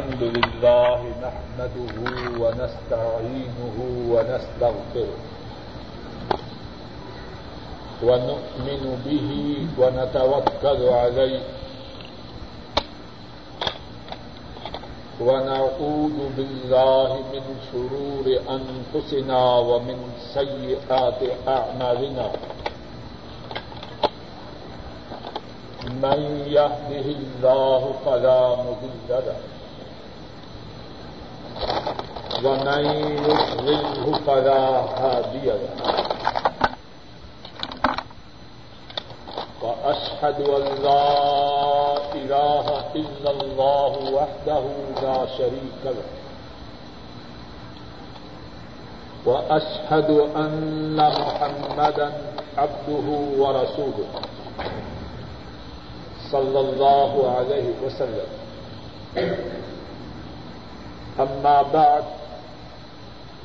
الحمد لله نحمده ونستعينه ونستغفره ونؤمن به ونتوكل عليه ونعوذ بالله من شرور أنفسنا ومن سيئات أعمالنا من يهده الله فلا مضل له ومن يضلله فلا هادي له وأشهد أن لا إله إلا الله وحده لا شريك له وأشهد أن محمدا عبده ورسوله صلى الله عليه وسلم أما بعد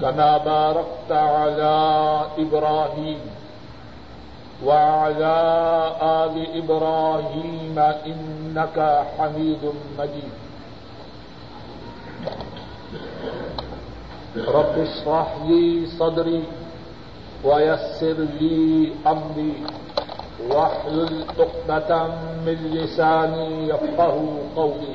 كما باركت على إبراهيم وعلى آل إبراهيم إنك حميد مجيد. رب اشرح لي صدري ويسر لي أمري واحلل عقدة من لساني يفقه قولي.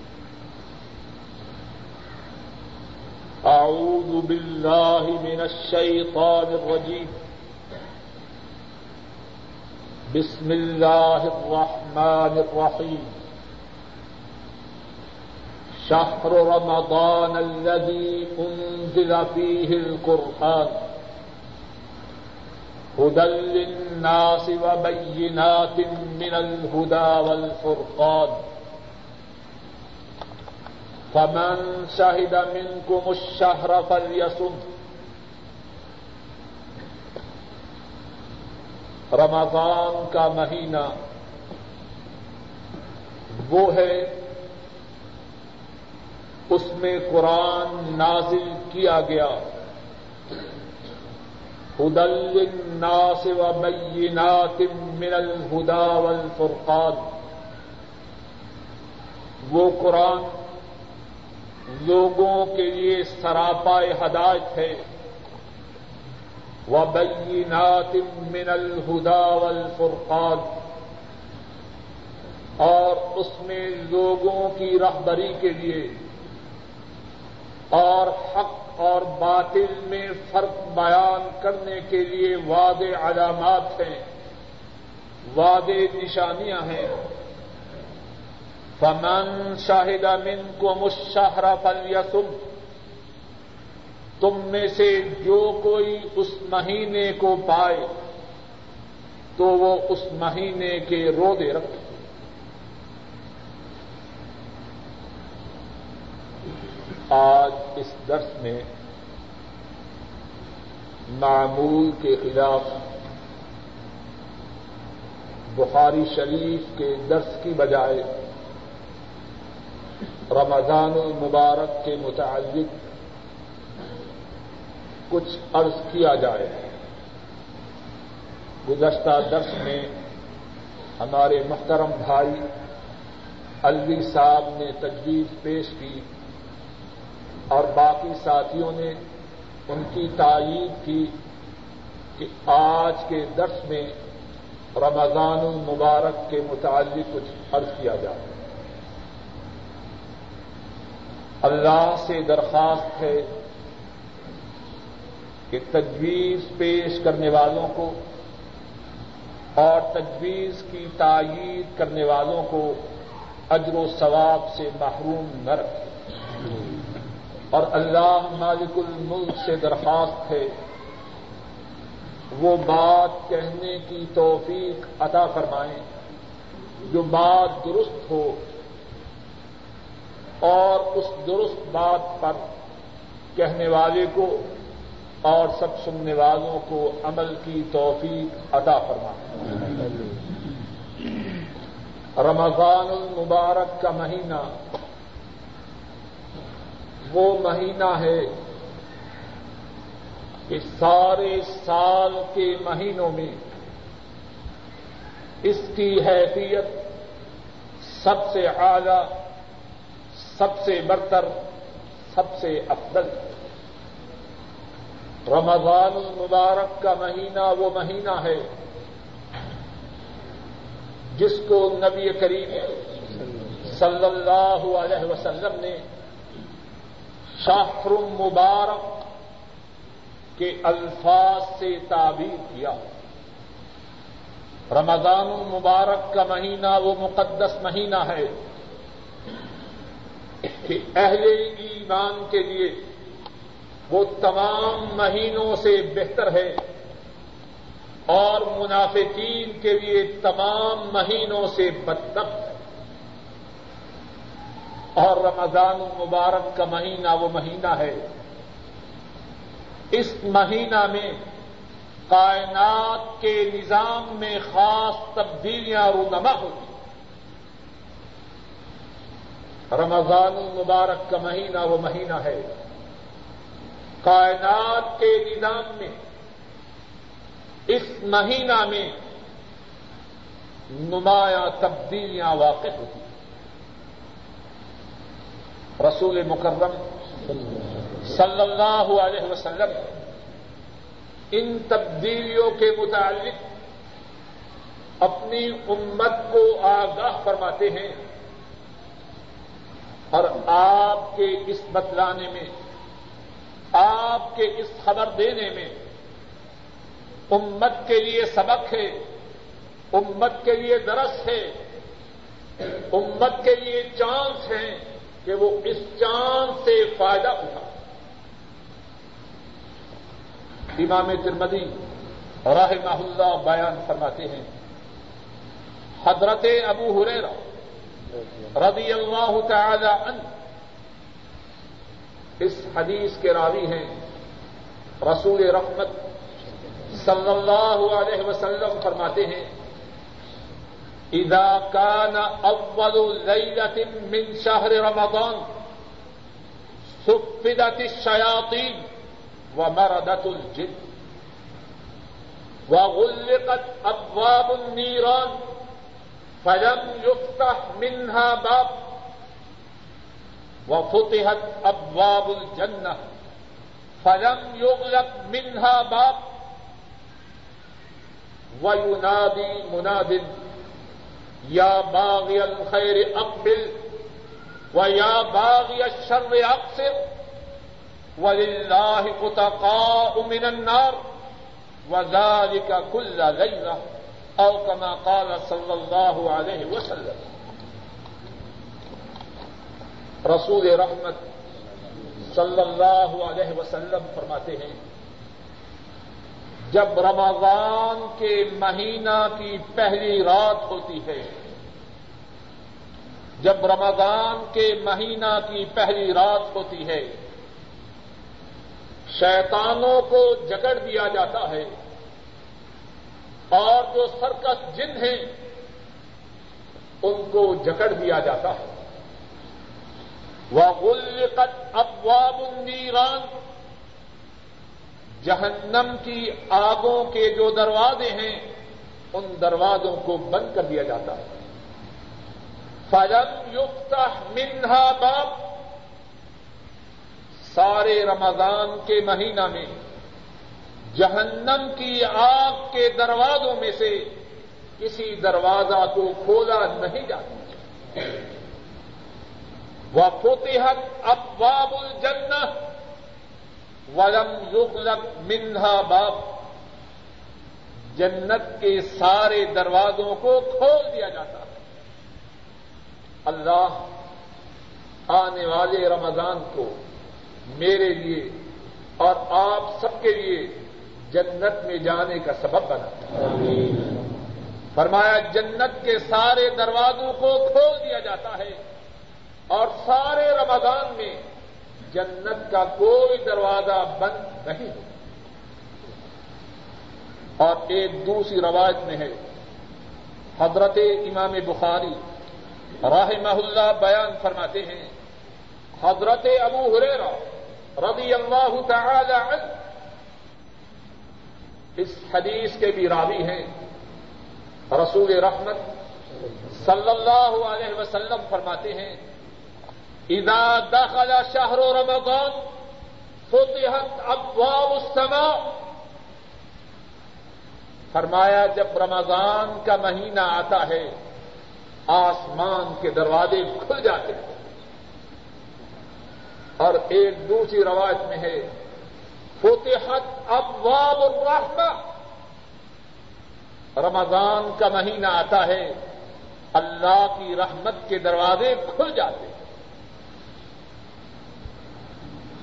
أعوذ بالله من الشيطان الرجيم. بسم الله الرحمن الرحيم. شهر رمضان الذي أنزل فيه القرآن. هدى للناس وبينات من الهدى والفرقان. فمن شهد منكم الشهر فليصم رمضان کا مہینہ وہ ہے اس میں قرآن نازل کیا گیا۔ ہدل الناس و بینات من الہدا والفرقان۔ وہ قرآن لوگوں کے لیے سراپا ہدایت ہے۔ وبینات من الہدا والفرقان اور اس میں لوگوں کی رہبری کے لیے۔ اور حق اور باطل میں فرق بیان کرنے کے لیے وعد علامات ہیں وعد نشانیاں ہیں۔ فمن شاہد من کو مشاہر فلیسم تم میں سے جو کوئی اس مہینے کو پائے تو وہ اس مہینے کے رودے رکھے۔ آج اس درس میں معمول کے خلاف بخاری شریف کے درس کی بجائے رمضان المبارک کے متعلق کچھ عرض کیا جائے۔ گزشتہ درس میں ہمارے محترم بھائی الوی صاحب نے تجویز پیش کی اور باقی ساتھیوں نے ان کی تائید کی کہ آج کے درس میں رمضان المبارک کے متعلق کچھ عرض کیا جائے۔ اللہ سے درخواست ہے کہ تجویز پیش کرنے والوں کو اور تجویز کی تائید کرنے والوں کو اجر و ثواب سے محروم نہ رکھے۔ اور اللہ مالک الملک سے درخواست ہے وہ بات کہنے کی توفیق عطا فرمائیں جو بات درست ہو۔ اور اس درست بات پر کہنے والے کو اور سب سننے والوں کو عمل کی توفیق عطا فرمائیں رمضان المبارک کا مہینہ وہ مہینہ ہے کہ سارے سال کے مہینوں میں اس کی حیثیت سب سے اعلی سب سے برتر، سب سے افضل۔ رمضان المبارک کا مہینہ وہ مہینہ ہے جس کو نبی کریم صلی اللہ علیہ وسلم نے شاہر المبارک کے الفاظ سے تعبیر کیا۔ رمضان المبارک کا مہینہ وہ مقدس مہینہ ہے کہ اہل ایمان کے لیے وہ تمام مہینوں سے بہتر ہے اور منافقین کے لیے تمام مہینوں سے بدتر ہے۔ اور رمضان المبارک کا مہینہ وہ مہینہ ہے۔ اس مہینہ میں کائنات کے نظام میں خاص تبدیلیاں رونما ہوتی رمضان المبارک کا مہینہ وہ مہینہ ہے۔ کائنات کے نظام میں، اس مہینہ میں نمایاں تبدیلیاں واقع ہوتی رسول مکرم صلی اللہ علیہ وسلم ان تبدیلیوں کے متعلق اپنی امت کو آگاہ فرماتے ہیں۔ اور آپ کے اس بتلانے میں، آپ کے اس خبر دینے میں امت کے لیے سبق ہے، امت کے لیے درس ہے، امت کے لیے چانس ہے کہ وہ اس چاند سے فائدہ اٹھا۔ امام ترمدی راہ اللہ بیان فرماتے ہیں، حضرت ابو ہریرا رضی اللہ تعالی عنہ۔ اس حدیث کے راوی ہیں رسول رحمت صلی اللہ علیہ وسلم فرماتے ہیں، اذا كان اول ليله من شهر رمضان صفدت الشياطين ومردت الجن وغلقت ابواب النيران فلم يفتح منها باب وفتحت ابواب الجنه فلم يغلق منها باب وينادي مناد یا باغی الخیر اقبل و یا باغی الشر اقصر وللہ قتقاء من النار وذلك كل ليلة او كما قال صلی اللہ علیہ وسلم. رسول رحمت صلی اللہ علیہ وسلم فرماتے ہیں، جب رمضان کے مہینہ کی پہلی رات ہوتی ہے، جب رمضان کے مہینہ کی پہلی رات ہوتی ہے، شیطانوں کو جکڑ دیا جاتا ہے۔ اور جو سرکس جن ہیں، ان کو جکڑ دیا جاتا ہے۔ وہ غلقت ابواب النیران جہنم کی آگوں کے جو دروازے ہیں، ان دروازوں کو بند کر دیا جاتا ہے۔ فلم یوکت منہا باپ سارے رمضان کے مہینہ میں جہنم کی آگ کے دروازوں میں سے کسی دروازہ کو کھولا نہیں جاتا۔ وہ فتحت ابواب الجنہ ولم یغلق منہا باب۔ جنت کے سارے دروازوں کو کھول دیا جاتا۔ ہے اللہ آنے والے رمضان کو میرے لیے اور آپ سب کے لیے جنت میں جانے کا سبب بنا۔ فرمایا، جنت کے سارے دروازوں کو کھول دیا جاتا ہے اور سارے رمضان میں جنت کا کوئی دروازہ بند نہیں ہو اور ایک دوسری روایت میں ہے، حضرت امام بخاری راہ اللہ بیان فرماتے ہیں، حضرت ابو ہریرا رضی اللہ تعالی عنہ اس حدیث کے بھی راوی ہیں۔ رسول رحمت صلی اللہ علیہ وسلم فرماتے ہیں، اذا دخل شهر رمضان فتحت ابواب السماء فرمایا، جب رمضان کا مہینہ آتا ہے، آسمان کے دروازے کھل جاتے ہیں اور ایک دوسری روایت میں ہے فتحت ابواب الرحمہ۔ رمضان کا مہینہ آتا ہے، اللہ کی رحمت کے دروازے کھل جاتے ہیں۔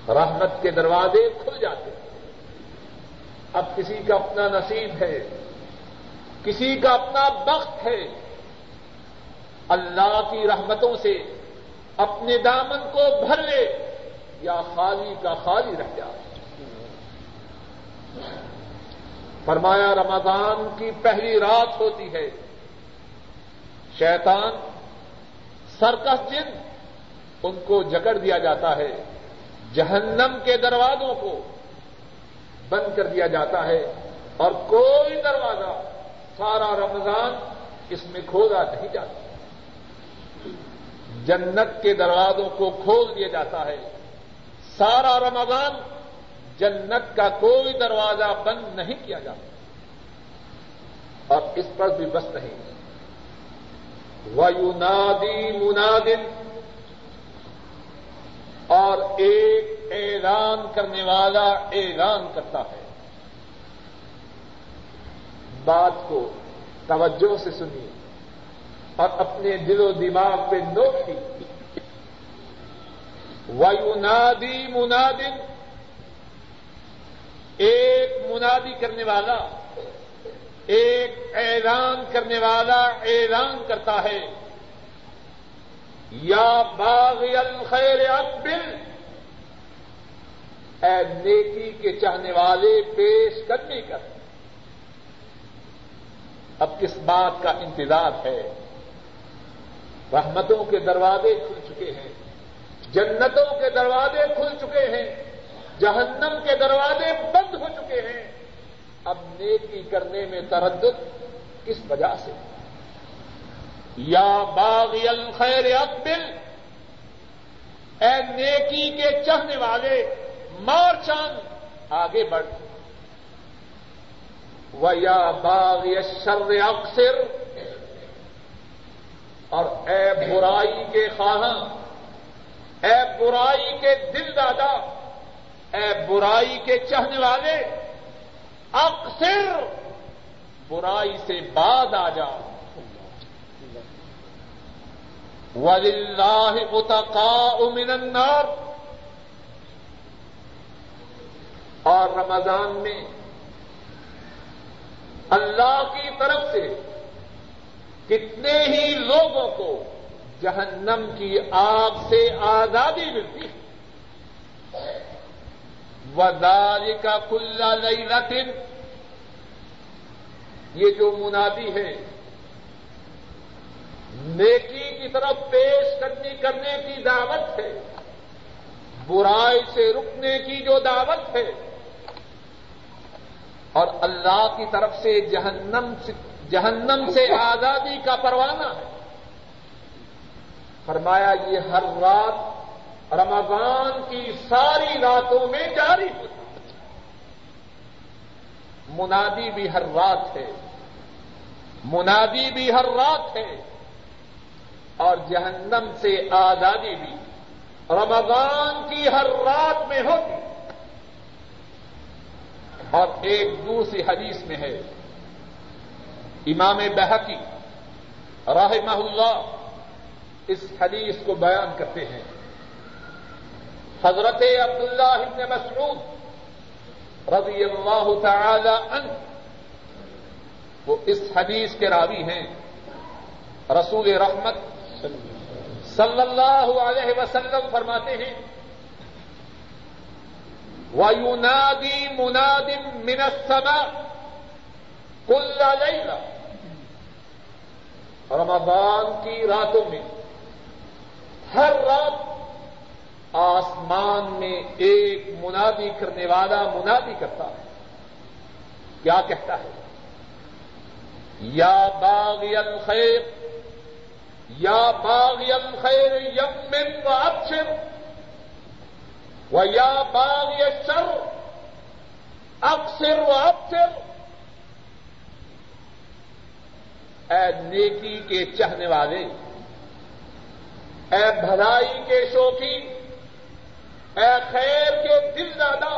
رحمت کے دروازے کھل جاتے ہیں۔ اب کسی کا اپنا نصیب ہے، کسی کا اپنا وقت ہے۔ اللہ کی رحمتوں سے اپنے دامن کو بھر لے، یا خالی کا خالی رہ جائے۔ فرمایا رمضان کی پہلی رات ہوتی ہے۔ شیطان، سرکس جن، ان کو جکڑ دیا جاتا ہے۔ جہنم کے دروازوں کو بند کر دیا جاتا ہے۔ اور کوئی دروازہ سارا رمضان اس میں کھولا نہیں جاتا۔ جنت کے دروازوں کو کھول دیا جاتا ہے۔ سارا رمضان جنت کا کوئی دروازہ بند نہیں کیا جاتا۔ اور اس پر بھی بس نہیں۔ ویو منادن اور ایک اعلان کرنے والا اعلان کرتا ہے۔ بات کو توجہ سے سنیے۔ اور اپنے دل و دماغ پہ نوٹ کی ویونادی منادن ایک منادی کرنے والا، ایک اعلان کرنے والا اعلان کرتا ہے۔ یا باغ الخیر اقبل، اے نیکی کے چاہنے والے پیش کرنے کر۔ اب کس بات کا انتظار ہے؟ رحمتوں کے دروازے کھل چکے ہیں، جنتوں کے دروازے کھل چکے ہیں، جہنم کے دروازے ہیں اب نیکی کرنے میں تردد کس وجہ سے؟ یا باغی الخیر اقبل، اے نیکی کے چہنے والے، مار چاند، آگے بڑھ۔ و یا باغی شر اکثر اور اے برائی کے خواہاں، اے برائی کے دل دادا، اے برائی کے چہنے والے اکثر برائی سے بعد آ جاؤ۔ وللہ اتقاء من النار۔ اور رمضان میں اللہ کی طرف سے کتنے ہی لوگوں کو جہنم کی آگ سے آزادی ملتی ہے۔ ودار کا کلا لئی یہ جو منادی ہے، نیکی کی طرف پیش کرنی کرنے کی دعوت ہے، برائی سے رکنے کی جو دعوت ہے، اور اللہ کی طرف سے جہنم سے جہنم سے آزادی کا پروانہ ہے۔ فرمایا، یہ ہر رات رمضان کی ساری راتوں میں جاری ہوتا منادی بھی ہر رات ہے۔ منادی بھی ہر رات ہے۔ اور جہنم سے آزادی بھی رمضان کی ہر رات میں ہوتی اور ایک دوسری حدیث میں ہے۔ امام بحقی راہ اللہ اس حدیث کو بیان کرتے ہیں۔ حضرت عبداللہ ابن مسعود رضی اللہ تعالی عنہ وہ اس حدیث کے راوی ہیں۔ رسول رحمت صلی اللہ علیہ وسلم فرماتے ہیں، وَيُنَادِي مُنَادٍ مِّنَ السَّمَاءِ كُلَّ لَيْلَةٍ۔ رمضان کی راتوں میں ہر رات آسمان میں ایک منادی کرنے والا منادی کرتا ہے۔ کیا کہتا ہے؟ یا باغی الخیر، یا باغی الخیر یم و ابشر، و یا باغی الشر اکثر و ابشر۔ اے نیکی کے چہنے والے، اے بھلائی کے شوقی اے خیر کے دل دادا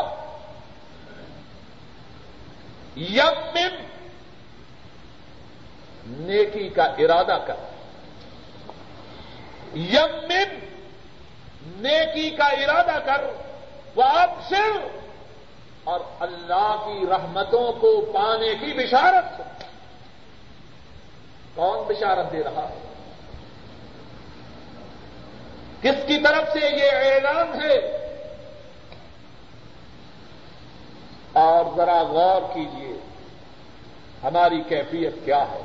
یم نیکی کا ارادہ کر. یم نیکی کا ارادہ کر. وہ اب اور اللہ کی رحمتوں کو پانے کی بشارت کون بشارت دے رہا ہے؟ کس کی طرف سے یہ اعلان ہے؟ اور ذرا غور کیجیے ہماری کیفیت کیا ہے؟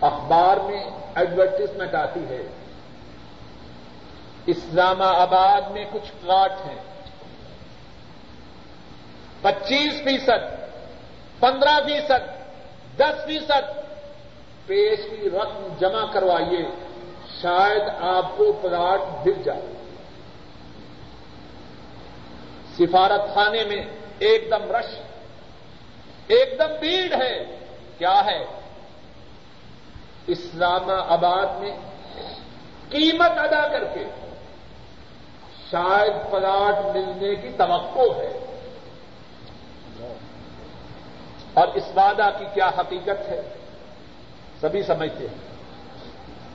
اخبار میں ایڈورٹیزمنٹ آتی ہے اسلام آباد میں کچھ پلاٹ ہیں۔ پچیس فیصد، پندرہ فیصد، دس فیصد، پیش کی رقم جمع کروائیے، شاید آپ کو پلاٹ دل جائے۔ سفارت خانے میں ایک دم رش، ایک دم بھیڑ ہے۔ کیا ہے؟ اسلام آباد میں قیمت ادا کر کے شاید پلاٹ ملنے کی توقع ہے۔ اور اس وعدہ کی کیا حقیقت ہے؟ سبھی سمجھتے ہیں۔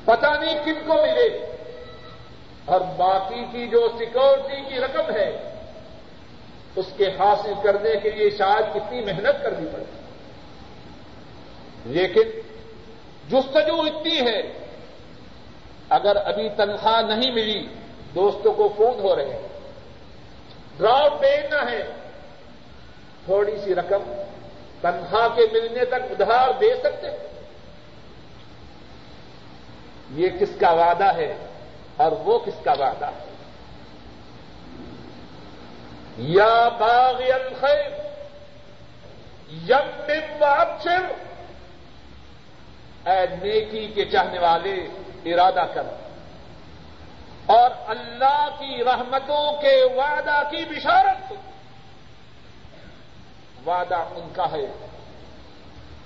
پتہ نہیں کن کو ملے۔ اور باقی کی جو سیکورٹی کی رقم ہے اس کے حاصل کرنے کے لیے شاید کتنی محنت کرنی پڑے لیکن جستجو اتنی ہے۔ اگر ابھی تنخواہ نہیں ملی، دوستوں کو فون ہو رہے ہیں۔ ڈراپ دینا ہے۔ تھوڑی سی رقم تنخواہ کے ملنے تک ادھار دے سکتے یہ کس کا وعدہ ہے اور وہ کس کا وعدہ ہے؟ یا باغ الخیر یم بم ابشر، اے نیکی کے چاہنے والے، ارادہ کر۔ اور اللہ کی رحمتوں کے وعدہ کی بشارت۔ وعدہ ان کا ہے،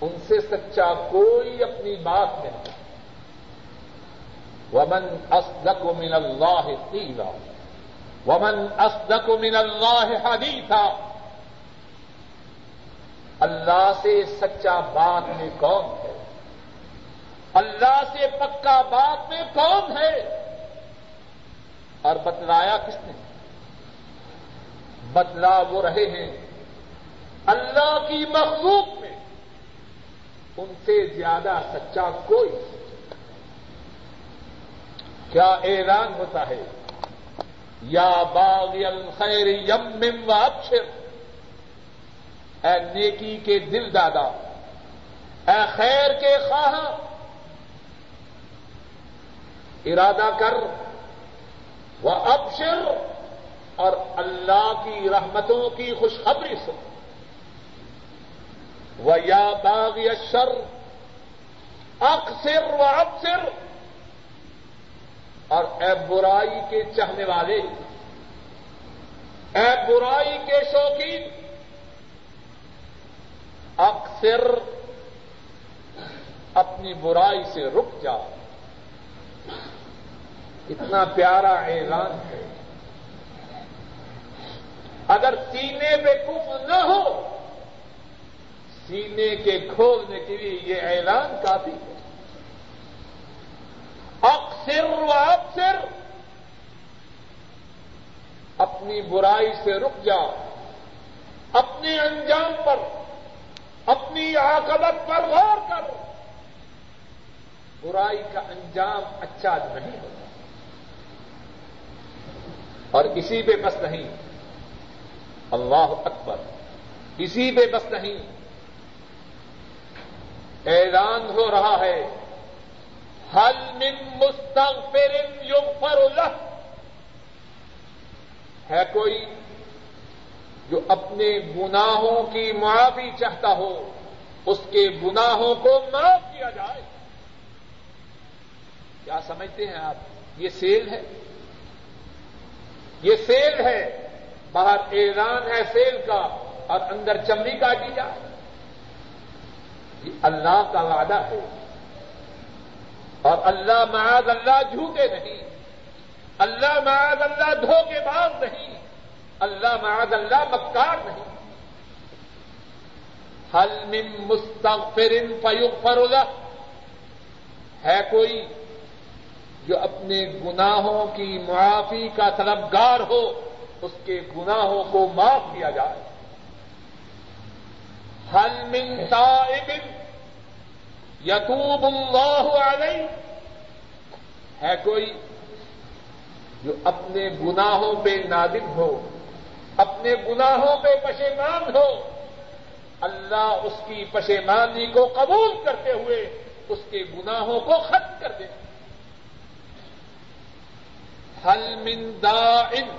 ان سے سچا کوئی اپنی بات نہیں۔ ومن اصدق من اللہ قیلا ومن اصدق من اللہ حدیثا۔ اللہ سے سچا بات میں کون ہے؟ اللہ سے پکا بات میں کون ہے؟ اور بتلایا کس نے؟ بتلا وہ رہے ہیں اللہ کی مخلوق میں۔ ان سے زیادہ سچا کوئی کیا اعلان ہوتا ہے؟ یا باغ الخیر یم و ابشر۔ اے نیکی کے دل دادا، اے خیر کے خواہ ارادہ کر وہ ابشر اور اللہ کی رحمتوں کی خوشخبری سن۔ و یا باغ شر اکثر و اکثر اور اے برائی کے چاہنے والے، اے برائی کے شوقین، اکثر اپنی برائی سے رک جا اتنا پیارا اعلان ہے۔ اگر سینے پہ کف نہ ہو، سینے کے کھولنے کے لیے یہ اعلان کافی ہے۔ اکثر و اکثر اپنی برائی سے رک جا اپنے انجام پر، اپنی عاقبت پر غور کر۔ برائی کا انجام اچھا نہیں ہوتا۔ اور کسی پہ بس نہیں۔ اللہ اکبر۔ کسی پہ بس نہیں۔ اعلان ہو رہا ہے۔ حل من مستغفر یغفر له؟ ہے کوئی جو اپنے گناہوں کی معافی چاہتا ہو، اس کے گناہوں کو معاف کیا جائے؟ کیا سمجھتے ہیں آپ؟ یہ سیل ہے۔ یہ سیل ہے۔ باہر اعلان ہے سیل کا اور اندر چمڑی کاٹی جائے۔ یہ اللہ کا وعدہ ہے۔ اور اللہ معاذ اللہ جھوٹے نہیں۔ اللہ معاذ اللہ دھوکے باز نہیں۔ اللہ معاذ اللہ مکار نہیں۔ حل من مستغفر فیغفر له ہے کوئی جو اپنے گناہوں کی معافی کا طلبگار ہو، اس کے گناہوں کو معاف کیا جائے۔ حل من تائب یتوب اللہ علیہ۔ ہے کوئی جو اپنے گناہوں پہ نادم ہو، اپنے گناہوں پہ پشیمان ہو، اللہ اس کی پشیمانی کو قبول کرتے ہوئے اس کے گناہوں کو ختم کر دے۔ حل من دائن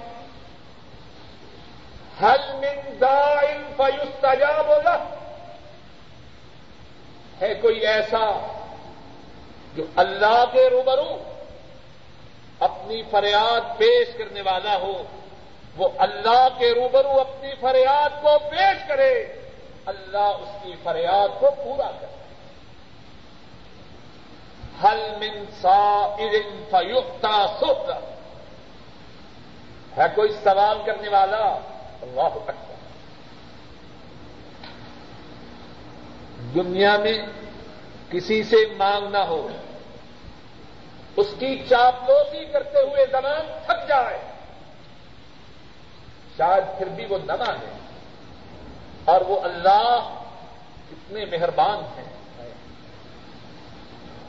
حل من دائن فیستجاب له۔ ہے کوئی ایسا جو اللہ کے روبرو اپنی فریاد پیش کرنے والا ہو، وہ اللہ کے روبرو اپنی فریاد کو پیش کرے، اللہ اس کی فریاد کو پورا کرے۔ حل من سا ارن فیوکتا ہے کوئی سوال کرنے والا؟ اللہ اکبر۔ دنیا میں کسی سے مانگنا ہو۔ اس کی چاپلوسی کرتے ہوئے زمان تھک جائے۔ شاید پھر بھی وہ نہ مانے۔ اور وہ اللہ اتنے مہربان ہیں۔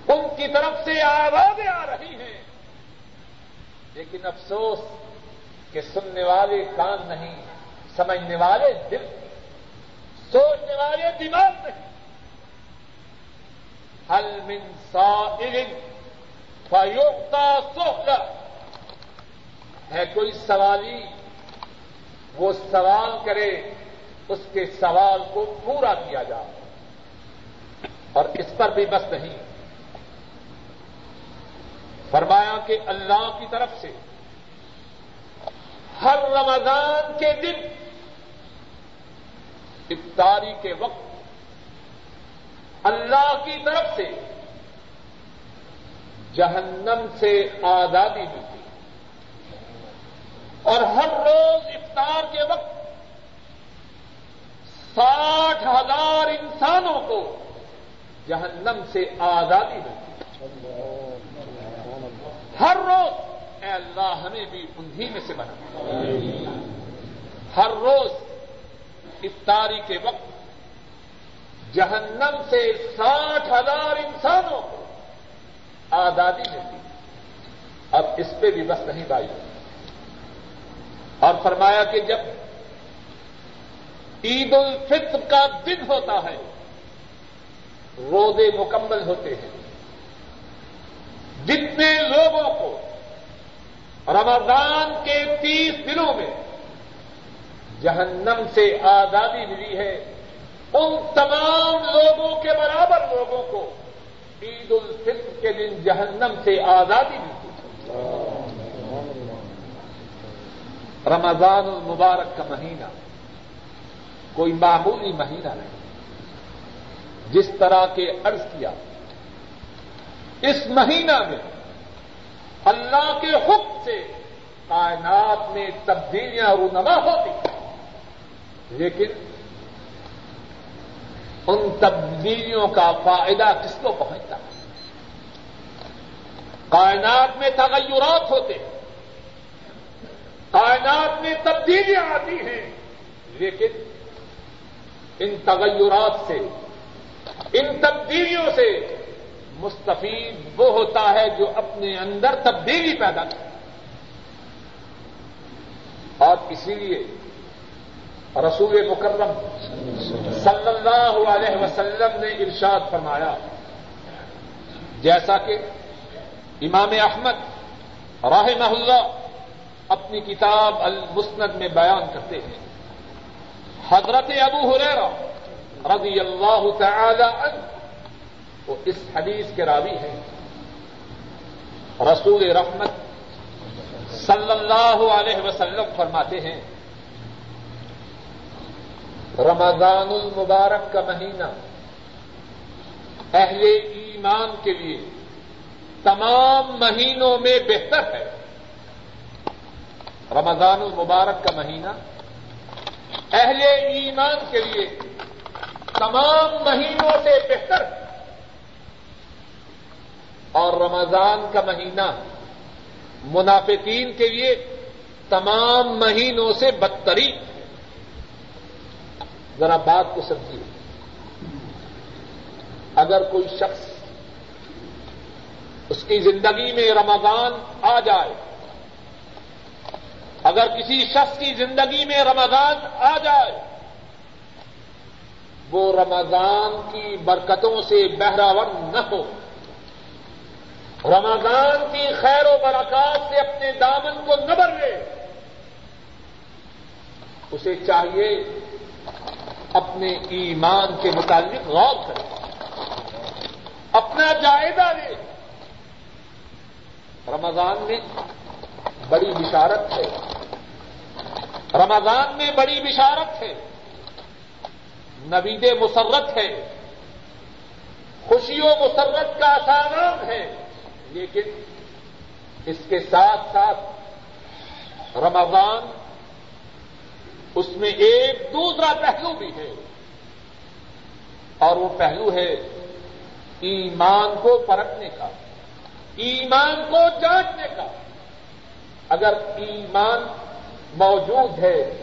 ان کی طرف سے آوازیں آ رہی ہیں۔ لیکن افسوس کہ سننے والے کان نہیں، سمجھنے والے دل، سوچنے والے دماغ نہیں۔ حل من سائل فیوکتا سوکھتا ہے کوئی سوالی؟ وہ سوال کرے، اس کے سوال کو پورا کیا جائے۔ اور اس پر بھی بس نہیں۔ فرمایا کہ اللہ کی طرف سے ہر رمضان کے دن افطاری کے وقت اللہ کی طرف سے جہنم سے آزادی ملتی اور ہر روز افطار کے وقت ساٹھ ہزار انسانوں کو جہنم سے آزادی ملتی ہر روز اے اللہ ہمیں بھی انہی میں سے بنا۔ ہر روز افطاری کے وقت جہنم سے ساٹھ ہزار انسانوں کو آزادی ملتی۔ اب اس پہ بھی بس نہیں بائی اور فرمایا کہ جب عید الفطر کا دن ہوتا ہے، روزے مکمل ہوتے ہیں۔ جتنے لوگوں کو رمضان کے تیس دنوں میں جہنم سے آزادی ملی ہے ان تمام لوگوں کے برابر لوگوں کو عید الفطر کے دن جہنم سے آزادی ملتی رمضان المبارک کا مہینہ کوئی معمولی مہینہ نہیں۔ جس طرح کے عرض کیا۔ اس مہینہ میں اللہ کے حکم سے کائنات میں تبدیلیاں رونما ہوتی۔ لیکن ان تبدیلیوں کا فائدہ کس کو پہنچتا ہے؟ کائنات میں تغیرات ہوتے ہیں، کائنات میں تبدیلیاں آتی ہیں لیکن ان تغیرات سے، ان تبدیلیوں سے مستفید وہ ہوتا ہے جو اپنے اندر تبدیلی پیدا کرے اور اسی لیے رسول مکرم صلی اللہ علیہ وسلم نے ارشاد فرمایا، جیسا کہ امام احمد راہ اللہ اپنی کتاب المسند میں بیان کرتے ہیں۔ حضرت ابو حریرہ رضی اللہ تعالی عنہ وہ اس حدیث کے راوی ہیں۔ رسول رحمت صلی اللہ علیہ وسلم فرماتے ہیں رمضان المبارک کا مہینہ، اہل ایمان کے لیے تمام مہینوں میں بہتر ہے۔ رمضان المبارک کا مہینہ، اہل ایمان کے لیے تمام مہینوں سے بہتر ہے۔ اور رمضان کا مہینہ، منافقین کے لیے تمام مہینوں سے بدترین۔ ذرا بات کو سمجھیے۔ اگر کوئی شخص اس کی زندگی میں رمضان آ جائے، اگر کسی شخص کی زندگی میں رمضان آ جائے، وہ رمضان کی برکتوں سے بہراور نہ ہو۔ رمضان کی خیر و برکات سے اپنے دامن کو نہ بھر لے۔ اسے چاہیے اپنے ایمان کے متعلق غور کرے اپنا جائزہ لے رمضان میں بڑی بشارت ہے۔ رمضان میں بڑی بشارت ہے۔ نوید مسرت ہے۔ خوشیوں مسرت کا سامان ہے۔ لیکن اس کے ساتھ ساتھ رمضان اس میں ایک دوسرا پہلو بھی ہے۔ اور وہ پہلو ہے ایمان کو پرکھنے کا، ایمان کو جانچنے کا۔ اگر ایمان موجود ہے،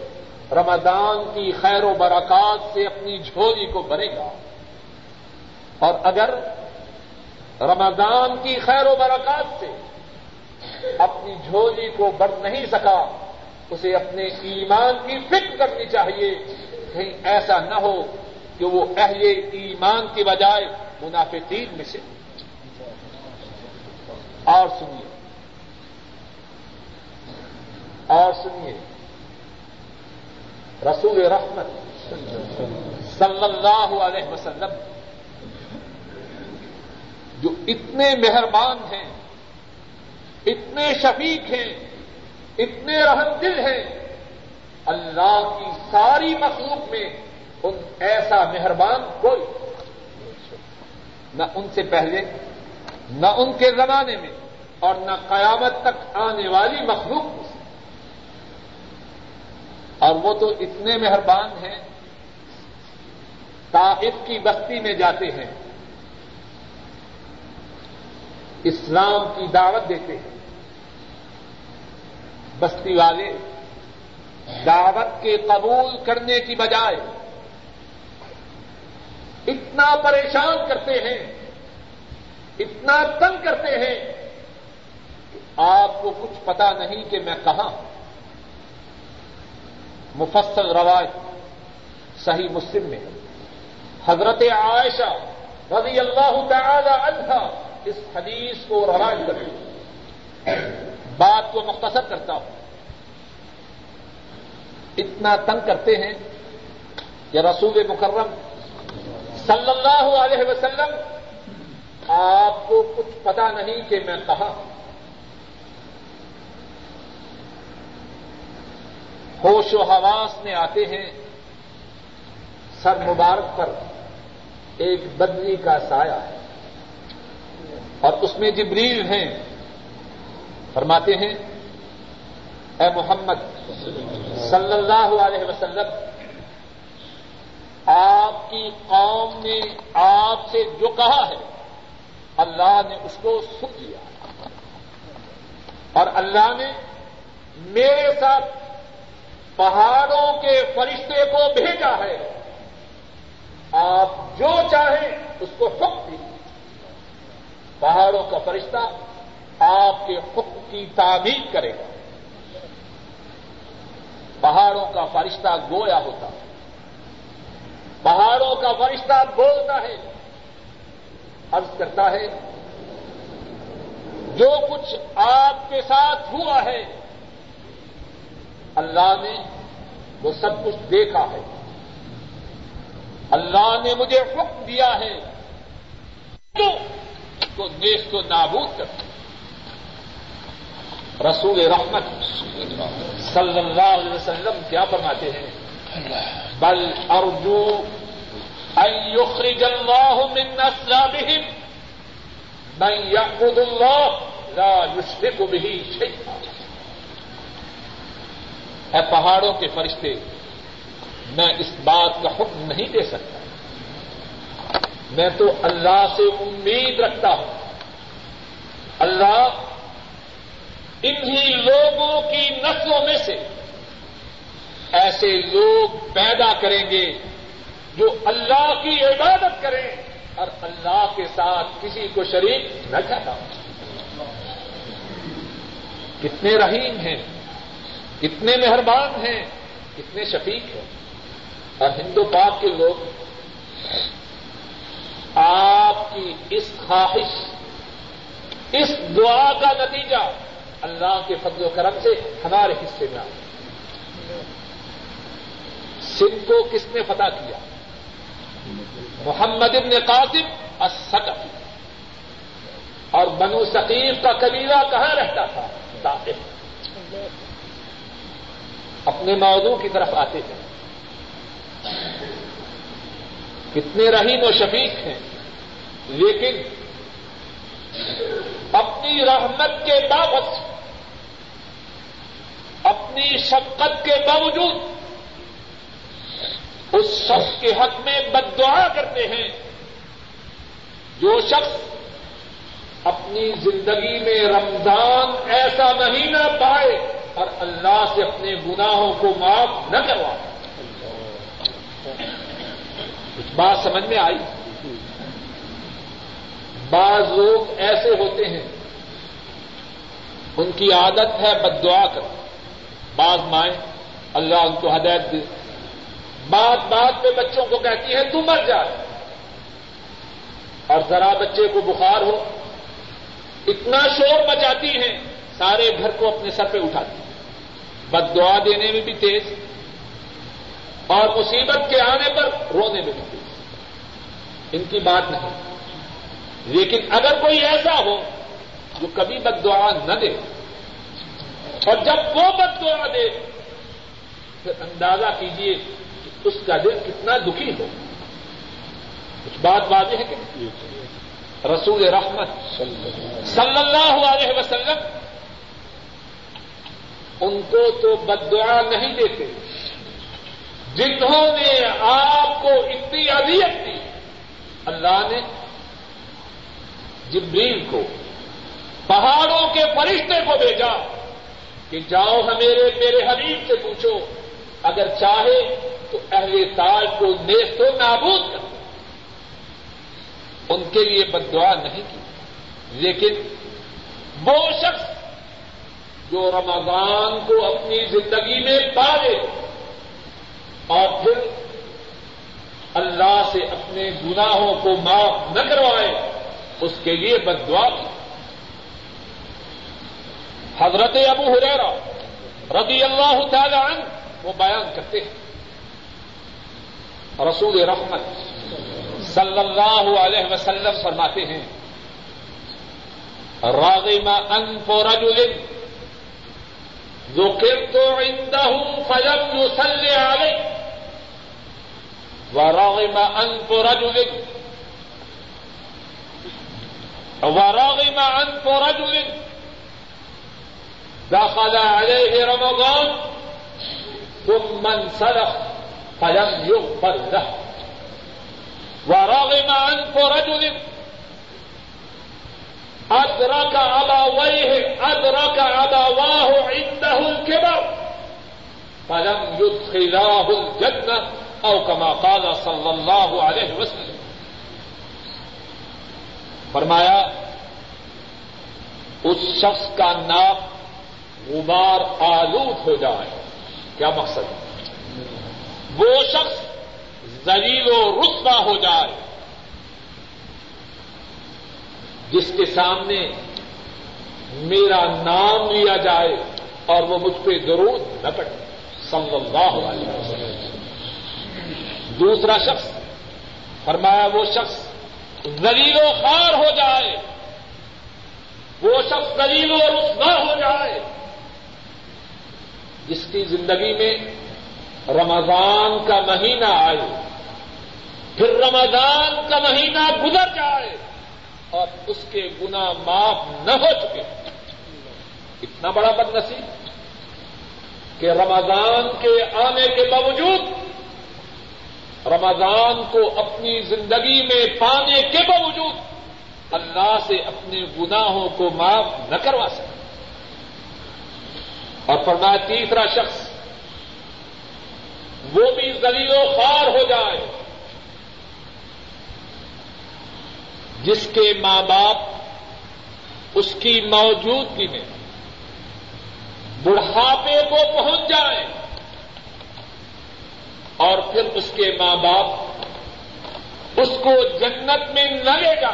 رمضان کی خیر و برکات سے اپنی جھولی کو بھرے گا۔ اور اگر رمضان کی خیر و برکات سے اپنی جھولی کو بڑھ نہیں سکا اسے اپنے ایمان کی فکر کرنی چاہیے۔ کہیں ایسا نہ ہو کہ وہ اہل ایمان کی بجائے منافقین میں سے۔ اور سنیے۔ اور سنیے۔ رسول رحمت صلی اللہ علیہ وسلم جو اتنے مہربان ہیں، اتنے شفیق ہیں اتنے رحم دل ہیں۔ اللہ کی ساری مخلوق میں ان ایسا مہربان کوئی نہ ان سے پہلے، نہ ان کے زمانے میں اور نہ قیامت تک آنے والی مخلوق اور وہ تو اتنے مہربان ہیں طائف کی بستی میں جاتے ہیں، اسلام کی دعوت دیتے ہیں۔ بستی والے، دعوت کے قبول کرنے کی بجائے اتنا پریشان کرتے ہیں، اتنا تنگ کرتے ہیں کہ آپ کو کچھ پتا نہیں کہ میں کہاں مفصل روایت صحیح مسلم میں حضرت عائشہ رضی اللہ تعالی عنہ اس حدیث کو روایت کریں بات کو مختصر کرتا ہوں۔ اتنا تنگ کرتے ہیں کہ رسول مکرم صلی اللہ علیہ وسلم، آپ کو کچھ پتا نہیں کہ میں کہا ہوش و حواس میں آتے ہیں۔ سر مبارک پر ایک بدلی کا سایہ ہے۔ اور اس میں جبریل ہیں۔ فرماتے ہیں، اے محمد صلی اللہ علیہ وسلم، آپ کی قوم نے آپ سے جو کہا ہے، اللہ نے اس کو سن لیا۔ اور اللہ نے میرے ساتھ پہاڑوں کے فرشتے کو بھیجا ہے۔ آپ جو چاہیں اس کو حکم دی پہاڑوں کا فرشتہ آپ کے حکم کی تعمیر کرے گا۔ پہاڑوں کا فرشتہ گویا ہوتا ہے۔ پہاڑوں کا فرشتہ بولتا ہے۔ عرض کرتا ہے، جو کچھ آپ کے ساتھ ہوا ہے، اللہ نے وہ سب کچھ دیکھا ہے۔ اللہ نے مجھے حکم دیا ہے۔ تو دیش کو نابود کر رسول رحمت صلی اللہ علیہ وسلم کیا فرماتے ہیں؟ بل ارجو ان يخرج الله من اسلامهم من يعبد الله لا يشرك به شيئا اے پہاڑوں کے فرشتے، میں اس بات کا حکم نہیں دے سکتا۔ میں تو اللہ سے امید رکھتا ہوں۔ اللہ انہی لوگوں کی نسلوں میں سے ایسے لوگ پیدا کریں گے جو اللہ کی عبادت کریں اور اللہ کے ساتھ کسی کو شریک نہ چاہتا کتنے رحیم ہیں، کتنے مہربان ہیں، کتنے شفیق ہیں۔ اور ہندو پاک کے لوگ، آپ کی اس خواہش، اس دعا کا نتیجہ اللہ کے فضل و کرم سے ہمارے حصے میں آئے۔ سندھ کو کس نے فتح کیا؟ محمد ابن قاسم السقف اور بنو ثقیف کا قبیلہ کہاں رہتا تھا؟ داخل۔ اپنے موضوع کی طرف آتے تھے کتنے رحیم و شفیق ہیں، لیکن اپنی رحمت کے باوجود، اپنی شفقت کے باوجود اس شخص کے حق میں بد دعا کرتے ہیں۔ جو شخص اپنی زندگی میں رمضان ایسا مہینہ پائے اور اللہ سے اپنے گناہوں کو معاف نہ کروا۔ کچھ بات سمجھ میں آئی؟ بعض لوگ ایسے ہوتے ہیں، ان کی عادت ہے بد دعا کر بعض مائیں اللہ ان کو ہدایت دے۔ بات بات پہ بچوں کو کہتی ہے، تو مر جا۔ اور ذرا بچے کو بخار ہو، اتنا شور مچاتی ہیں، سارے گھر کو اپنے سر پہ اٹھاتی بد دعا دینے میں بھی تیز، اور مصیبت کے آنے پر رونے میں بھی تیز۔ ان کی بات نہیں۔ لیکن اگر کوئی ایسا ہو جو کبھی بد دعا نہ دے اور جب وہ بد دعا دے، پھر اندازہ کیجیے اس کا دل کتنا دکھی ہو۔ کچھ بات واضح ہے کہ رسول رحمت صلی اللہ علیہ وسلم ان کو تو بد دعا نہیں دیتے، جنہوں نے آپ کو اتنی اذیت دی۔ اللہ نے جبریل کو، پہاڑوں کے فرشتے کو بھیجا کہ جاؤ ہمیرے، میرے حبیب سے پوچھو، اگر چاہے تو اہل تاج کو نیست و نابود کر۔ ان کے لیے بد دعا نہیں کی، لیکن وہ شخص جو رمضان کو اپنی زندگی میں پالے اور پھر اللہ سے اپنے گناہوں کو معاف نہ کروائے۔ اس کے لیے بد دعا کی۔ حضرت ابو حریرا رضی اللہ تعالی عنہ وہ بیان کرتے ہیں۔ رسول رحمت صلی اللہ علیہ وسلم فرماتے ہیں راغم انف رجل ذكرت عنده فلم يصلي عليه وراغم انف رجل وراغم انف رجل دخل عليه رمضان، ثم انسلخ، فلم يغفر له. وراغم انف رجل ادرك ابويه ادرك ابواه عنده الكبر، فلم يدخلاه الجنه او كما قال صلی اللہ علیہ وسلم. فرمایا، اس شخص کا نام غبار آلود ہو جائے۔ کیا مقصد؟ ہے وہ شخص زلیل و رسوا ہو جائے۔ جس کے سامنے میرا نام لیا جائے اور وہ مجھ پہ درود نہ پڑے صلی اللہ علیہ وسلم۔ دوسرا شخص، فرمایا، وہ شخص زلیل و خار ہو جائے۔ وہ شخص زلیل و رسوا ہو جائے۔ جس کی زندگی میں رمضان کا مہینہ آئے، پھر رمضان کا مہینہ گزر جائے اور اس کے گنا معاف نہ ہو چکے۔ اتنا بڑا بد نصیب کہ رمضان کے آنے کے باوجود رمضان کو اپنی زندگی میں پانے کے باوجود اللہ سے اپنے گناہوں کو معاف نہ کروا سکے۔ اور فرمایا تیسرا شخص، وہ بھی زلیل و خوار ہو جائے، جس کے ماں باپ اس کی موجودگی میں بڑھاپے کو پہنچ جائیں پھر اس کے ماں باپ اس کو جنت میں نہ لے جا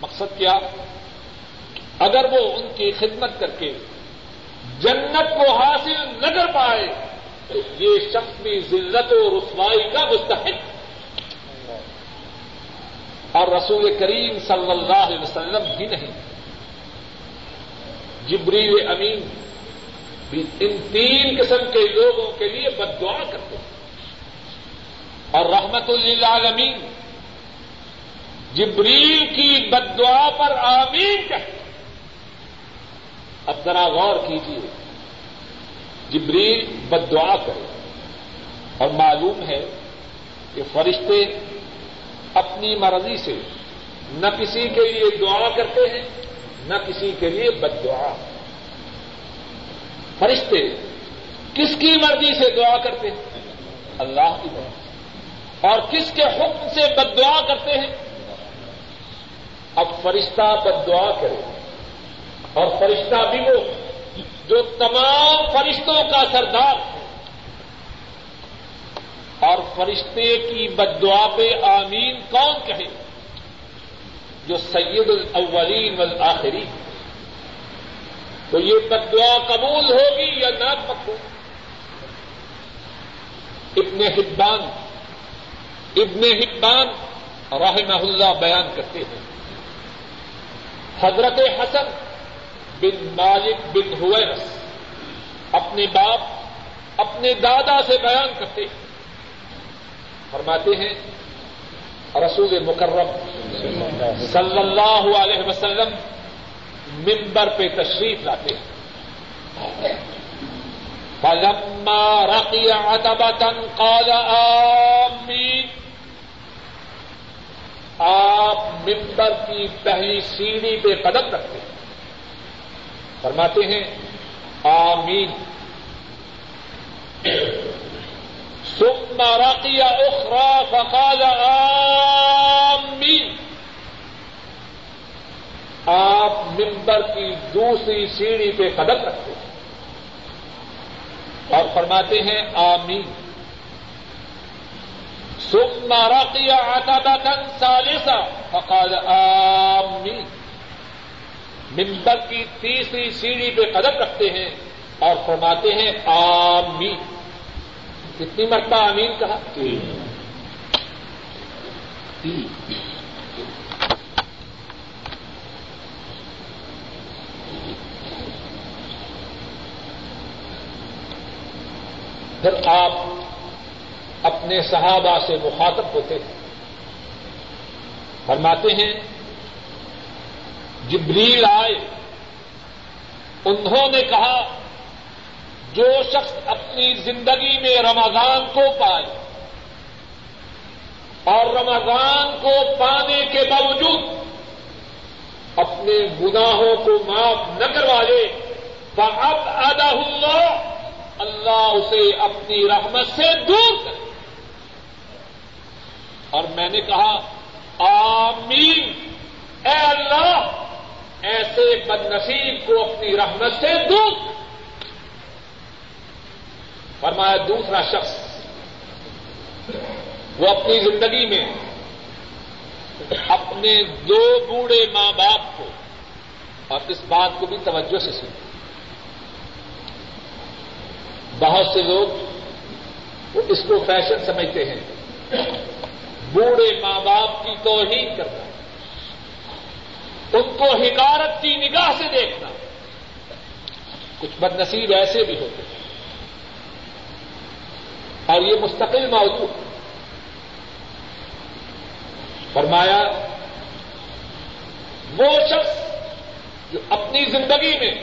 مقصد کیا؟ اگر وہ ان کی خدمت کر کے جنت کو حاصل نہ کر پائے، تو یہ شخص بھی ذلت و رسوائی کا مستحق۔ اور رسول کریم صلی اللہ علیہ وسلم بھی نہیں۔ جبریل امین بھی ان تین قسم کے لوگوں کے لیے بد دعا کرتے ہیں۔ اور رحمت للعالمین جبریل کی بد دعا پر آمین کہتے اب ذرا غور کیجیے جبریل بد دعا کرے. اور معلوم ہے کہ فرشتے اپنی مرضی سے نہ کسی کے لیے دعا کرتے ہیں، نہ کسی کے لیے بد دعا فرشتے کس کی مرضی سے دعا کرتے ہیں؟ اللہ کی دعا اور کس کے حکم سے بد دعا کرتے ہیں؟ اب فرشتہ بد دعا کرے اور فرشتہ بھی وہ جو تمام فرشتوں کا سردار ہے۔ اور فرشتے کی بد دعا پہ آمین کون کہے؟ جو سید الاولین والآخرین۔ تو یہ بد دعا قبول ہوگی یا نہ پکو ابن حبان ابن حبان رحمہ اللہ بیان کرتے ہیں۔ حضرت حسن بن مالک بن ہوئس اپنے باپ، اپنے دادا سے بیان کرتے ہیں۔ فرماتے ہیں، رسول مکرم صلی اللہ علیہ وسلم ممبر پہ تشریف لاتے ہیں۔ فلما رقی عتبة قال آمین آپ ممبر کی پہلی سیڑھی پہ قدم رکھتے ہیں۔ فرماتے ہیں، آمین۔ ثم رقي أخرى فقال آمين۔ آپ ممبر کی دوسری سیڑھی پہ قدم رکھتے ہیں۔ اور فرماتے ہیں آمین۔ ثم رقي عتبة ثالثة فقال آمين ممبر کی تیسری سیڑھی پہ قدم رکھتے ہیں اور فرماتے ہیں آمین۔ کتنی مرتبہ امین کہا؟ پھر آپ اپنے صحابہ سے مخاطب ہوتے ہیں۔ فرماتے ہیں، جبریل آئے، انہوں نے کہا، جو شخص اپنی زندگی میں رمضان کو پائے اور رمضان کو پانے کے باوجود اپنے گناہوں کو معاف نہ کروا لے تو اب ادا اللہ اسے اپنی رحمت سے دور کرے اور میں نے کہا، آمین۔ اے اللہ، ایسے بد نصیب کو اپنی رحمت سے دور فرمایا دوسرا شخص، وہ اپنی زندگی میں اپنے دو بوڑھے ماں باپ کو اور اس بات کو بھی توجہ سے سن بہت سے لوگ وہ اس کو فیشن سمجھتے ہیں۔ بوڑھے ماں باپ کی توہین کرنا، ان کو حکارت کی نگاہ سے دیکھنا۔ کچھ بد نصیب ایسے بھی ہوتے ہیں۔ اور یہ مستقل موضوع۔ فرمایا، وہ شخص جو اپنی زندگی میں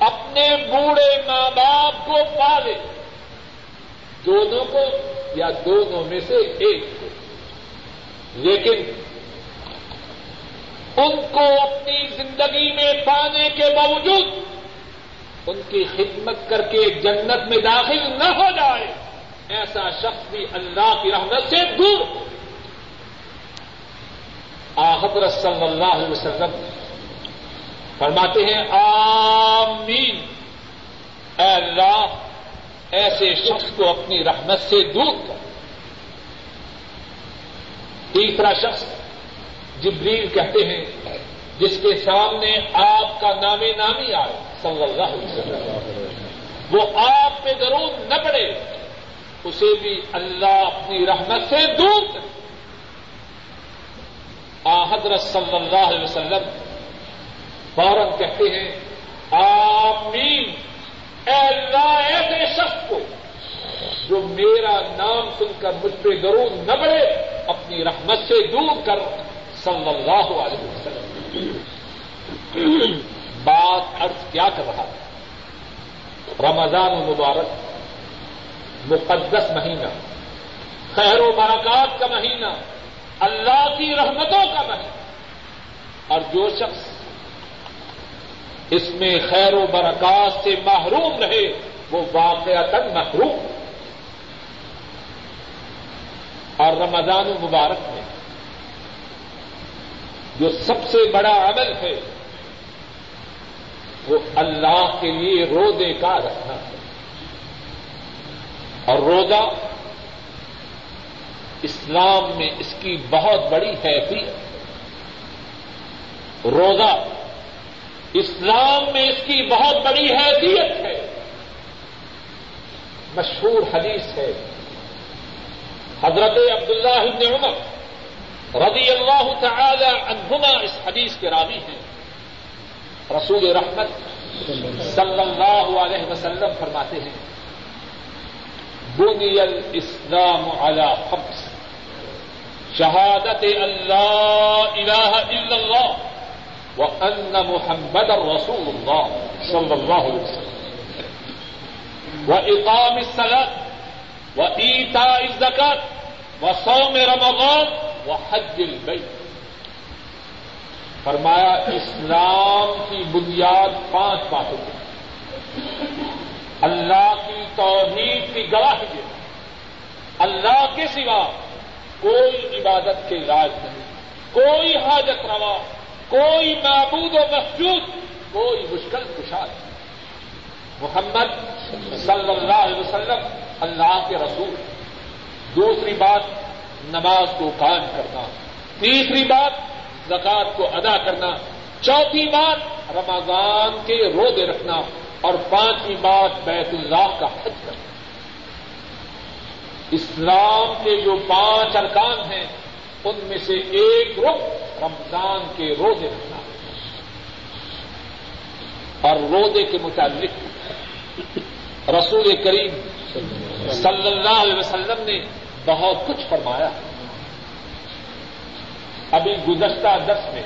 اپنے بوڑھے ماں باپ کو پالے۔ دونوں کو یا دونوں میں سے ایک کو۔ لیکن ان کو اپنی زندگی میں پانے کے باوجود ان کی خدمت کر کے جنت میں داخل نہ ہو جائے، ایسا شخص بھی اللہ کی رحمت سے دور ہو۔ حضرت صلی اللہ علیہ وسلم فرماتے ہیں، آمین۔ اے اللہ، ایسے شخص کو اپنی رحمت سے دور کر۔ تیسرا شخص جبریل کہتے ہیں، جس کے سامنے آپ کا نام نامی آئے، صلی اللہ علیہ وسلم۔ وہ آپ پہ ضرور نہ پڑے، اسے بھی اللہ اپنی رحمت سے دور کرے حضرت صلی اللہ علیہ وسلم فوراً کہتے ہیں، آمین۔ اے اللہ ایسے شخص کو، جو میرا نام سن کر مجھ پہ ضرور نہ بڑھے، اپنی رحمت سے دور کر۔ صلی اللہ علیہ وسلم۔ بات ارض کیا کر رہا رمضان مبارک مقدس مہینہ، خیر و برکات کا مہینہ، اللہ کی رحمتوں کا مہینہ۔ اور جو شخص اس میں خیر و برکات سے محروم رہے، وہ واقعات محروم۔ اور رمضان مبارک میں جو سب سے بڑا عمل ہے، وہ اللہ کے لیے روزے کا رکھنا ہے۔ اور روزہ اسلام میں اس کی بہت بڑی حیثیت روزہ اسلام میں اس کی بہت بڑی حیثیت ہے۔ مشہور حدیث ہے۔ حضرت عبداللہ ابن عمر رضی اللہ تعالی عنہما اس حدیث کے راوی ہیں۔ رسول رحمت صلی اللہ علیہ وسلم فرماتے ہیں، بنی الاسلام على خمس، شہادت اللہ الہ الا اللہ۔ وان محمد رسول اللہ صلی اللہ علیہ وسلم. واقام الصلاة، وإيتاء الزكاة، وصوم رمضان وہ حج فرمایا، اسلام کی بنیاد پانچ باتوں کی اللہ کی توحید کی گواہی دے اللہ کے سوا کوئی عبادت کے علاج نہیں۔ کوئی حاجت روا کوئی معبود و مسجود کوئی مشکل کشاد محمد صلی اللہ علیہ وسلم اللہ کے رسول۔ دوسری بات، نماز کو قائم کرنا۔ تیسری بات زکات کو ادا کرنا۔ چوتھی بات، رمضان کے روزے رکھنا۔ اور پانچویں بات، بیت اللہ کا حج کرنا۔ اسلام کے جو پانچ ارکان ہیں ان میں سے ایک رخ رمضان کے روزے رکھنا اور روزے کے متعلق رسول کریم صلی اللہ علیہ وسلم نے بہت کچھ فرمایا۔ ابھی گزشتہ درس میں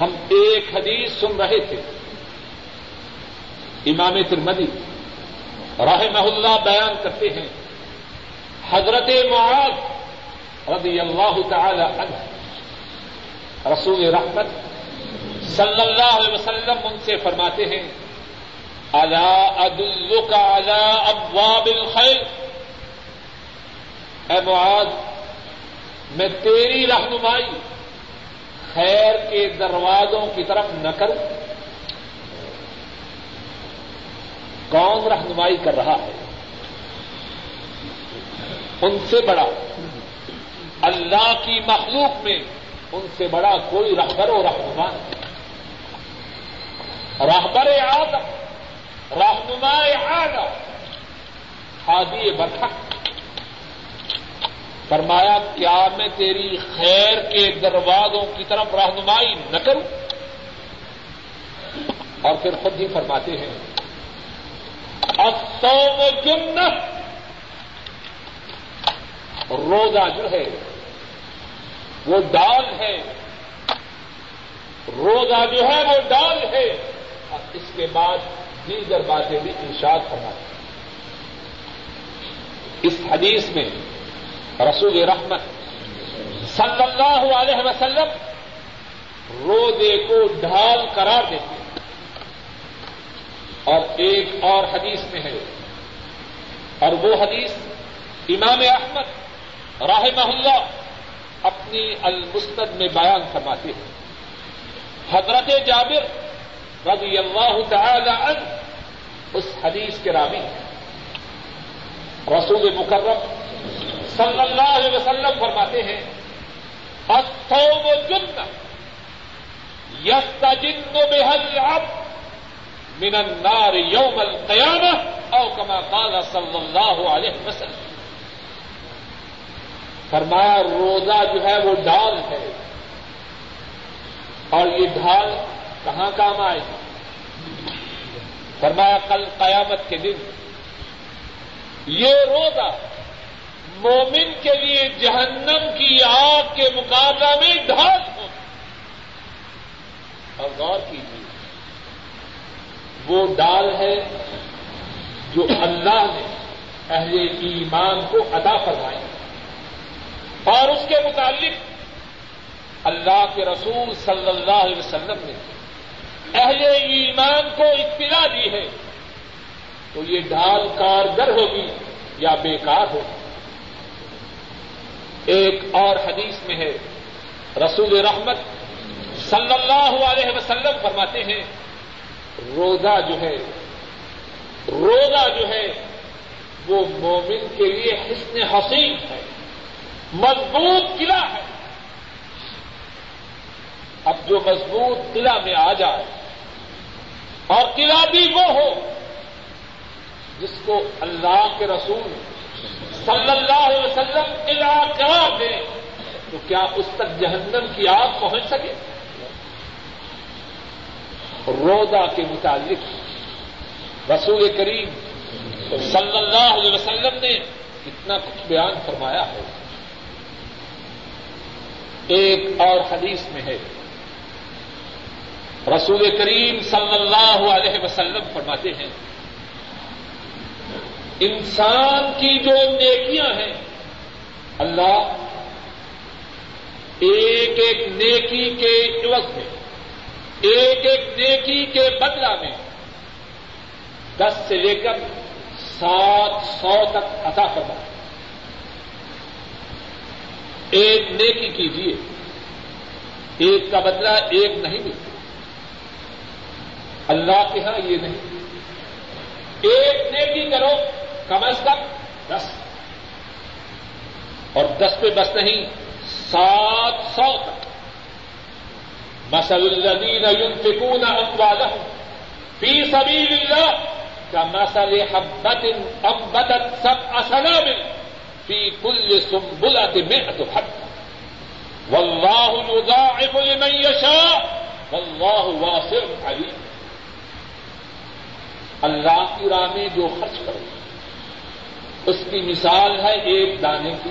ہم ایک حدیث سن رہے تھے۔ امام ترمدی رحمہ اللہ بیان کرتے ہیں، حضرت معاذ رضی اللہ تعالی عنہ. رسول رحمت صلی اللہ علیہ وسلم ان سے فرماتے ہیں ادلک الا ابواب الخیر. اے معاذ، میں تیری رہنمائی خیر کے دروازوں کی طرف نہ کروں۔ کون رہنمائی کر رہا ہے؟ ان سے بڑا اللہ کی مخلوق میں ان سے بڑا کوئی رہبر و رہنما نہیں. رہبر آدم، رہنما آدم. ہادی برکت فرمایا، کیا میں تیری خیر کے دروازوں کی طرف رہنمائی نہ کروں؟ اور پھر خود ہی فرماتے ہیں اب جنت، روزہ جو ہے وہ ڈال ہے۔ روزہ جو ہے وہ ڈال ہے۔ اور اس کے بعد دیگر باتیں بھی ارشاد فرماتے اس حدیث میں رسول رحمت صلی اللہ علیہ وسلم روزے کو ڈھال قرار دیتے ہیں۔ اور ایک اور حدیث میں ہے۔ اور وہ حدیث امام احمد راہ محلہ اپنی المستد میں بیان فرماتے ہیں۔ حضرت جابر رضی اللہ تعالی عنہ اس حدیث کے راوی رسول مکرم صلی اللہ علیہ وسلم فرماتے ہیں استوم جن یس جن بے حل اب من النار یوم القیامہ او کما قال صلی اللہ علیہ وسلم۔ فرمایا روزہ جو ہے وہ ڈال ہے۔ اور یہ ڈھال کہاں کام آئے؟ گی فرمایا کل قیامت کے دن۔ یہ روزہ مومن کے لیے جہنم کی آگ کے مقابلہ میں ڈھال ہو۔ اور غور کیجیے، وہ ڈال ہے جو اللہ نے اہل ایمان کو ادا فرمائی۔ اور اس کے متعلق اللہ کے رسول صلی اللہ علیہ وسلم نے اہل ایمان کو اطلاع دی ہے تو یہ ڈھال کارگر ہوگی یا بیکار ہوگی۔ ایک اور حدیث میں ہے، رسول رحمت صلی اللہ علیہ وسلم فرماتے ہیں، روزہ جو ہے، روزہ جو ہے، وہ مومن کے لیے حسن حسین ہے۔ مضبوط قلعہ ہے۔ اب جو مضبوط قلعہ میں آ جائے اور قلعہ بھی وہ ہو جس کو اللہ کے رسول صلی اللہ علیہ وسلم قلعہ قرار دے تو کیا اس تک جہنم کی آگ پہنچ سکے؟ روزہ کے متعلق رسول کریم صلی اللہ علیہ وسلم نے اتنا کچھ بیان فرمایا ہے۔ ایک اور حدیث میں ہے۔ رسول کریم صلی اللہ علیہ وسلم فرماتے ہیں، انسان کی جو نیکیاں ہیں، اللہ ایک ایک نیکی کے عوض میں، ایک ایک نیکی کے بدلا میں دس سے لے کر سات سو تک عطا کرنا ایک نیکی کیجیے ایک کا بدلا ایک نہیں ملتا۔ اللہ کے ہاں یہ نہیں۔ ایک نیکی کرو، کم از کم دس۔ اور دس پہ بس نہیں، سات سو تک۔ مسل الذين ينفقون أموالهم في سبيل الله کا مسل حبت امبدت سب اصنا میں فی کل سنبلت میں اتحد واللہ یضاعف لمن یشاء. واللہ واسع علیم. اللہ کی راہ میں جو خرچ کرے اس کی مثال ہے ایک دانے کی.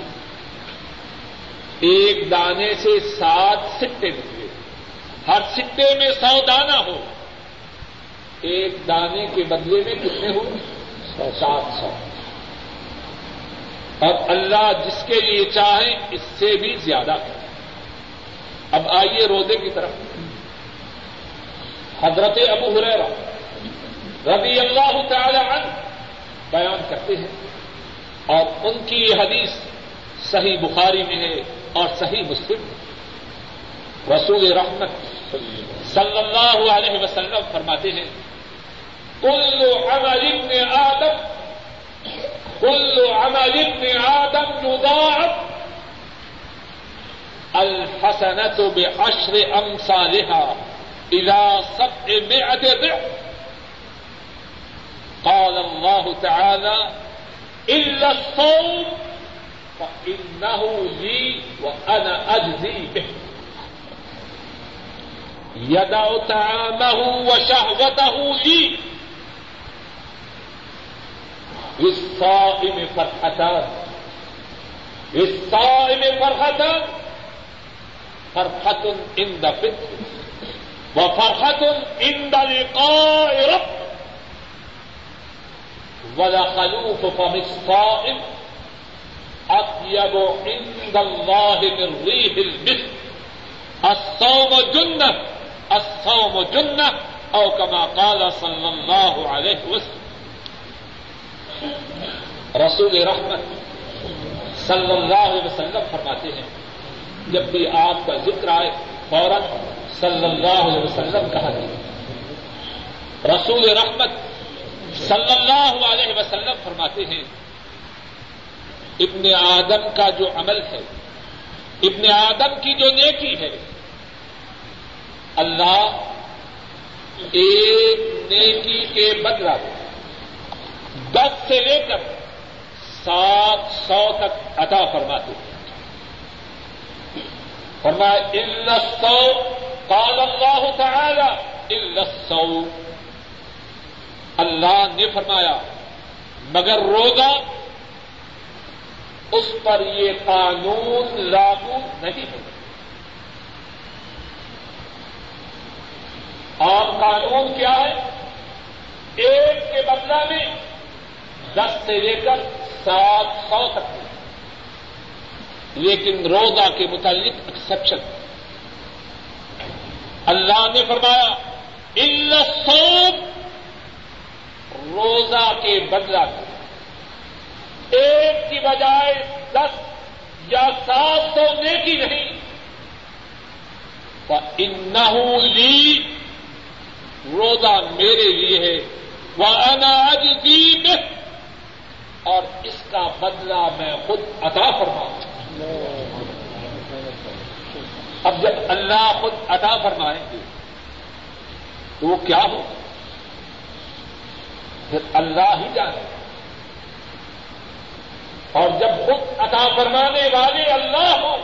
ایک دانے سے سات سکے نکلے. ہر سکے میں سو دانا ہو. ایک دانے کے بدلے میں کتنے ہو سات سو. اور اللہ جس کے لیے چاہے اس سے بھی زیادہ کرے۔ اب آئیے روزے کی طرف۔ حضرت ابو ہریرا رضی اللہ تعالی عنہ بیان کرتے ہیں اور ان کی یہ حدیث صحیح بخاری میں ہے اور صحیح مسلم رسول رحمت صلی اللہ علیہ وسلم فرماتے ہیں، کل عمل ابن آدم کل عمل ابن آدم یضاعف الحسنت بعشر امثالها الى سبع مئة ضعف. قال الله تعالى إلا الصوم فإنه لي وأنا أجزي به. يدع طعامه وشهوته لي. للصائم فرحتان. للصائم فرحتان. فرحة عند فطر. وفرحة عند لقاء رب. ولا خلوف فم الصائم اطيب عند الله من ريح المسك. الصوم جنة. الصوم جنة. او كما قال صلى الله عليه وسلم. رسول رحمت صلی اللہ علیہ وسلم فرماتے ہیں، جب بھی آپ کا ذکر آئے، فوراً صلی اللہ علیہ وسلم کہا جائے رسول رحمت صلی اللہ علیہ وسلم فرماتے ہیں، ابن آدم کا جو عمل ہے، ابن آدم کی جو نیکی ہے، اللہ ایک نیکی کے بدلا دس سے لے کر سات سو تک عطا فرماتے ہیں۔ فرمایا سو قال اللہ تعالی سو اللہ نے فرمایا، مگر روزہ اس پر یہ قانون لاگو نہیں ہوگا۔ اور قانون کیا ہے؟ ایک کے بدلا میں دس سے لے کر سات سو تک۔ لیکن روزہ کے متعلق ایکسپشن اللہ نے فرمایا سو روزہ کے بدلا ایک کی بجائے دس یا سات سو نیکی نہیں۔ ان لی روزہ میرے لیے ہے۔ وہ اناج دین اور اس کا بدلہ میں خود عطا فرماؤں۔ اب جب اللہ خود عطا فرمائیں گے تو وہ کیا ہوگا پھر اللہ ہی جانے۔ اور جب خود عطا فرمانے والے اللہ ہو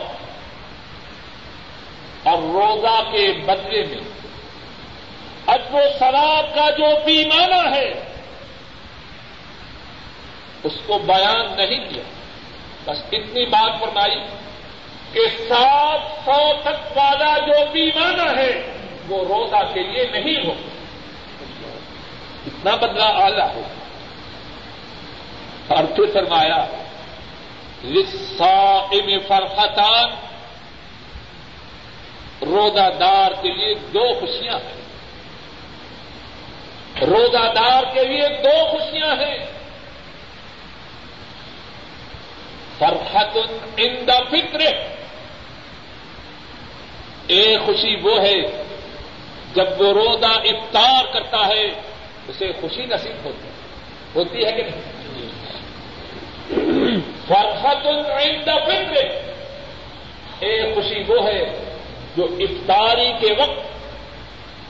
اور روزہ کے بدلے میں اب وہ شراب کا جو پیمانہ ہے اس کو بیان نہیں کیا۔ بس اتنی بات فرمائی کہ سات سو تک والا جو پیمانہ ہے وہ روزہ کے لیے نہیں ہوگا اتنا بدلا آلہ ہو اور پھر فرمایا لسائم فرحتان روزہ دار کے لیے دو خوشیاں ہیں۔ روزہ دار کے لیے دو خوشیاں ہیں۔ فرحت ان دا فکر ایک خوشی وہ ہے جب وہ روزہ افطار کرتا ہے، اسے خوشی نصیب ہوتی ہوتی ہے کہ نہیں؟ فرحت عند فکر ایک خوشی وہ ہے جو افطاری کے وقت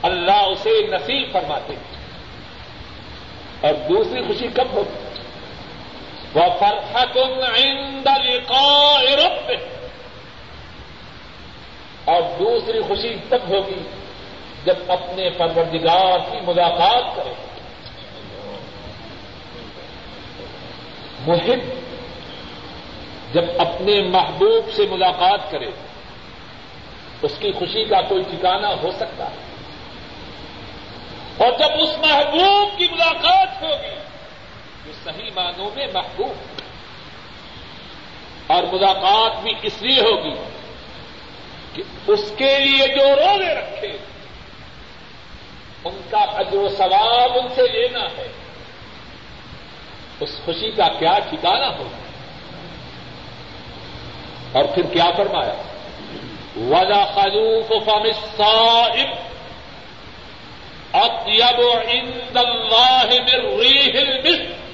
اللہ اسے نصیب فرماتے ہیں۔ اور دوسری خوشی کب ہوگی وہ فرحت عند لقاء رب اور دوسری خوشی تب ہوگی جب اپنے پروردگار کی ملاقات کرے۔ محب جب اپنے محبوب سے ملاقات کرے، اس کی خوشی کا کوئی ٹھکانا ہو سکتا۔ ہے اور جب اس محبوب کی ملاقات ہوگی تو صحیح معنوں میں محبوب اور ملاقات بھی اس لیے ہوگی کہ اس کے لیے جو روزے رکھے، ان کا اجر و ثواب ان سے لینا ہے۔ اس خوشی کا کیا ٹھکانا ہوگا؟ اور پھر کیا فرمایا؟ وجا خلوف فم صائب اطیب عند اللہ من ریح المسک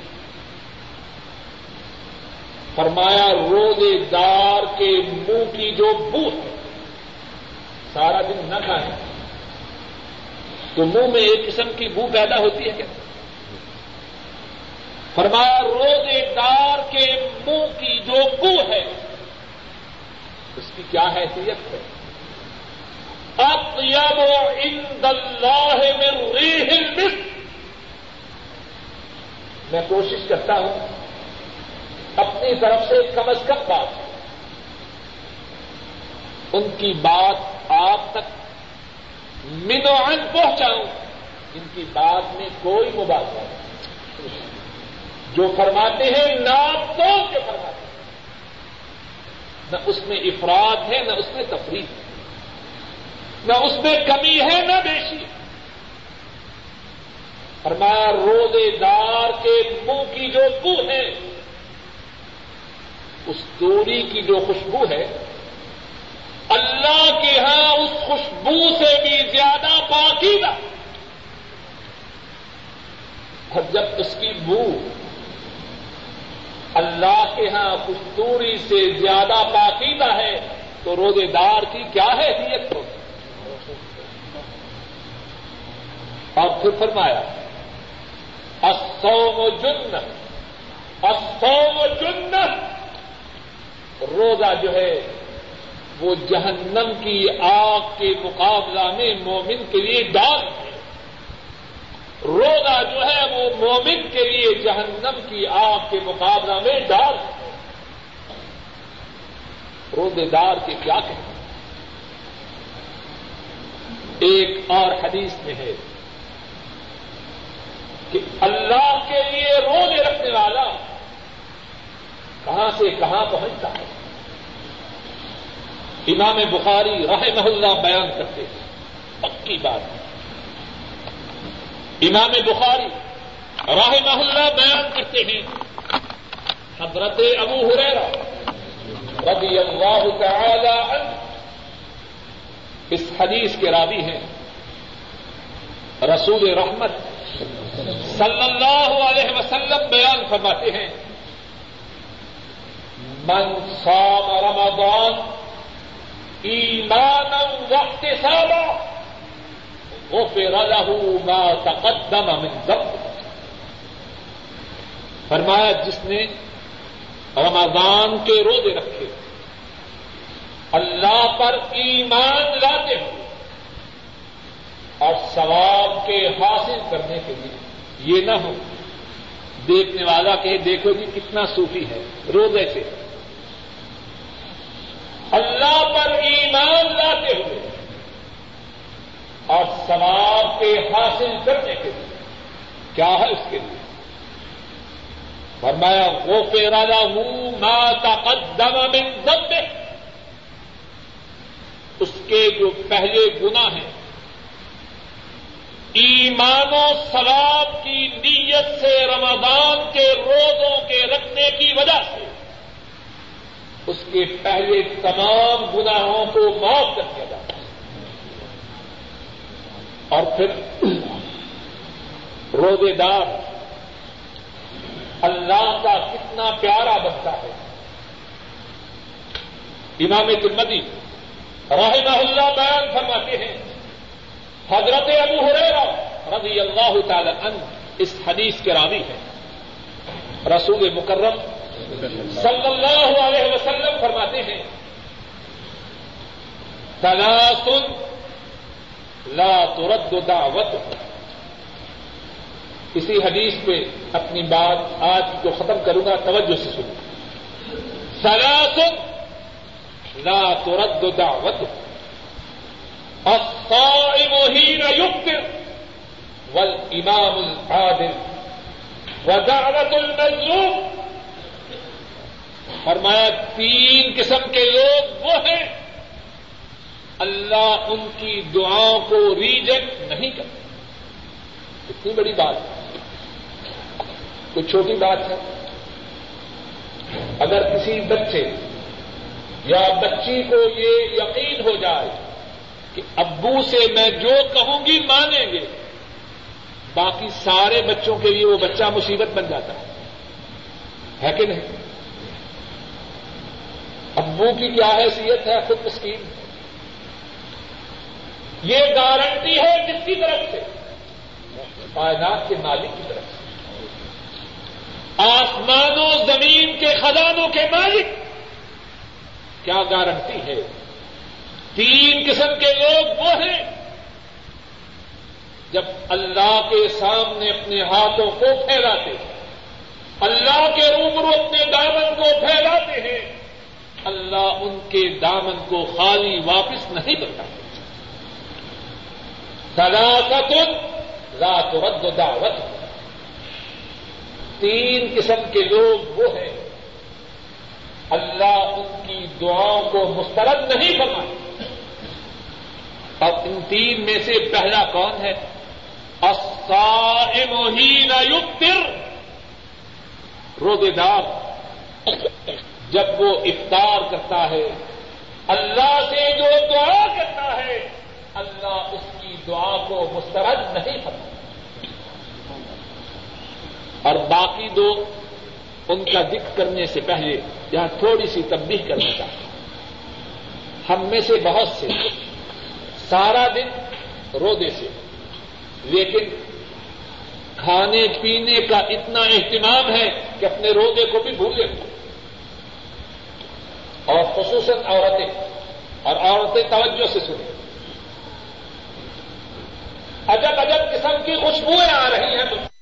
فرمایا روزے دار کے منہ کی جو بو ہے، سارا دن نہ کھائیں۔ تو منہ میں ایک قسم کی بو پیدا ہوتی ہے کیا؟ فرمایا روزے دار کے منہ کی جو بو ہے، اس کی کیا حیثیت ہے؟ اطیب عند اللہ من ریح المسک۔ میں کوشش کرتا ہوں اپنی طرف سے کم از کم بات۔ ان کی بات آپ تک منوعن پہنچاؤں۔ ان کی بات میں کوئی مباحثہ نہیں۔ جو فرماتے ہیں نام تو کے فرماتے ہیں۔ نہ اس میں افراد ہے، نہ اس میں تفریح۔ ہے نہ اس میں کمی ہے، نہ بیشی۔ فرمایا، روزے دار کے منہ کی جو بو ہے اس دوری کی جو خوشبو ہے، اللہ کے ہاں اس خوشبو سے بھی زیادہ پاکیزہ۔ اور جب اس کی بو اللہ کے ہاں کشتوری سے زیادہ پاکیزہ ہے، تو روزے دار کی کیا حیثیت ہوگی اور پھر فرمایا، الصوم جن الصوم جن روزہ جو ہے وہ جہنم کی آگ کے مقابلہ میں مومن کے لیے ڈال ہے۔ روزہ جو ہے وہ مومن کے لیے جہنم کی آگ کے مقابلہ میں ڈال ہے۔ روزے دار کے کیا کہیں ایک اور حدیث میں ہے کہ اللہ کے لیے روزے رکھنے والا کہاں سے کہاں پہنچتا ہے؟ امام بخاری راہ محلہ بیان کرتے ہیں۔ پکی بات ہے۔ امام بخاری راہ محلہ بیان کرتے ہیں۔ حضرت ابو ہریرا رضی اللہ تعالی عنہ اس حدیث کے راوی ہیں۔ رسول رحمت صلی اللہ علیہ وسلم بیان فرماتے ہیں۔ من صام رمضان ایمانا واحتسابا غفر له ما تقدم من ذنب. فرمایا جس نے رمضان کے روزے رکھے، اللہ پر ایمان لاتے ہوئے اور ثواب کے حاصل کرنے کے لیے یہ نہ ہو۔ دیکھنے والا کہ دیکھو جی کتنا صوفی ہے، روزے سے۔ اللہ پر ایمان لاتے ہوئے اور ثواب کے حاصل کرنے کے لیے کیا ہے اس کے لیے؟ فرمایا وہ پیرالا ہوں ماتا قدم من ذنبه۔ اس کے جو پہلے گنا ہیں، ایمان و ثواب کی نیت سے رمضان کے روزوں کے رکھنے کی وجہ سے اس کے پہلے تمام گناہوں کو معاف کر دیا جاتا ہے۔ اور پھر روزے دار، اللہ کا کتنا پیارا بنتا ہے۔ امام ترمدی رحمہ اللہ بیان فرماتے ہیں، حضرت ابو ہریرا رضی اللہ تعالی عنہ اس حدیث کے راوی ہیں۔ رسول مکرم صلی اللہ علیہ وسلم فرماتے ہیں تلاسن لا ترد دعوت اسی حدیث پہ اپنی بات آج کو ختم کروں گا، توجہ سے سنوں سلاسن لا ترد دعوت الصائم حين يفطر والامام العادل ودعوت المظلوم فرمایا، تین قسم کے لوگ وہ ہیں۔ اللہ ان کی دعاؤں کو ریجیکٹ نہیں کرتا۔ اتنی بڑی بات۔ ہے کوئی چھوٹی بات ہے۔ اگر کسی بچے یا بچی کو یہ یقین ہو جائے کہ ابو سے میں جو کہوں گی مانیں گے، باقی سارے بچوں کے لیے وہ بچہ مصیبت بن جاتا ہے۔ ہے کہ نہیں؟ ابو کی کیا حیثیت ہے؟ خود مسکین۔ یہ گارنٹی ہے جس کی طرف سے؟ کائنات کے مالک کی طرف سے۔ آسمان و زمین کے خزانوں کے مالک۔ کیا گارنٹی ہے؟ تین قسم کے لوگ وہ ہیں جب اللہ کے سامنے اپنے ہاتھوں کو پھیلاتے ہیں۔ اللہ کے روبرو اپنے دامن کو پھیلاتے ہیں۔ اللہ ان کے دامن کو خالی واپس نہیں کرتا۔ سلاست رات رد دعوت۔ تین قسم کے لوگ وہ ہیں۔ اللہ ان کی دعاؤں کو مسترد نہیں فرمائے اور ان تین میں سے پہلا کون ہے؟ الصائم یکتر روزے دار۔ جب وہ افطار کرتا ہے، اللہ سے جو دعا کرتا ہے، اللہ اس کی دعا کو مسترد نہیں کرتا اور باقی دو ان کا ذکر کرنے سے پہلے یہاں تھوڑی سی تبدیل کرنا چاہتا ہم میں سے بہت سے سارا دن رودے سے، لیکن کھانے پینے کا اتنا اہتمام ہے کہ اپنے رودے کو بھی بھولے اور خصوصاً عورتیں، اور عورتیں توجہ سے سنیں۔ عجب عجب قسم کی خوشبوئیں آ رہی ہیں۔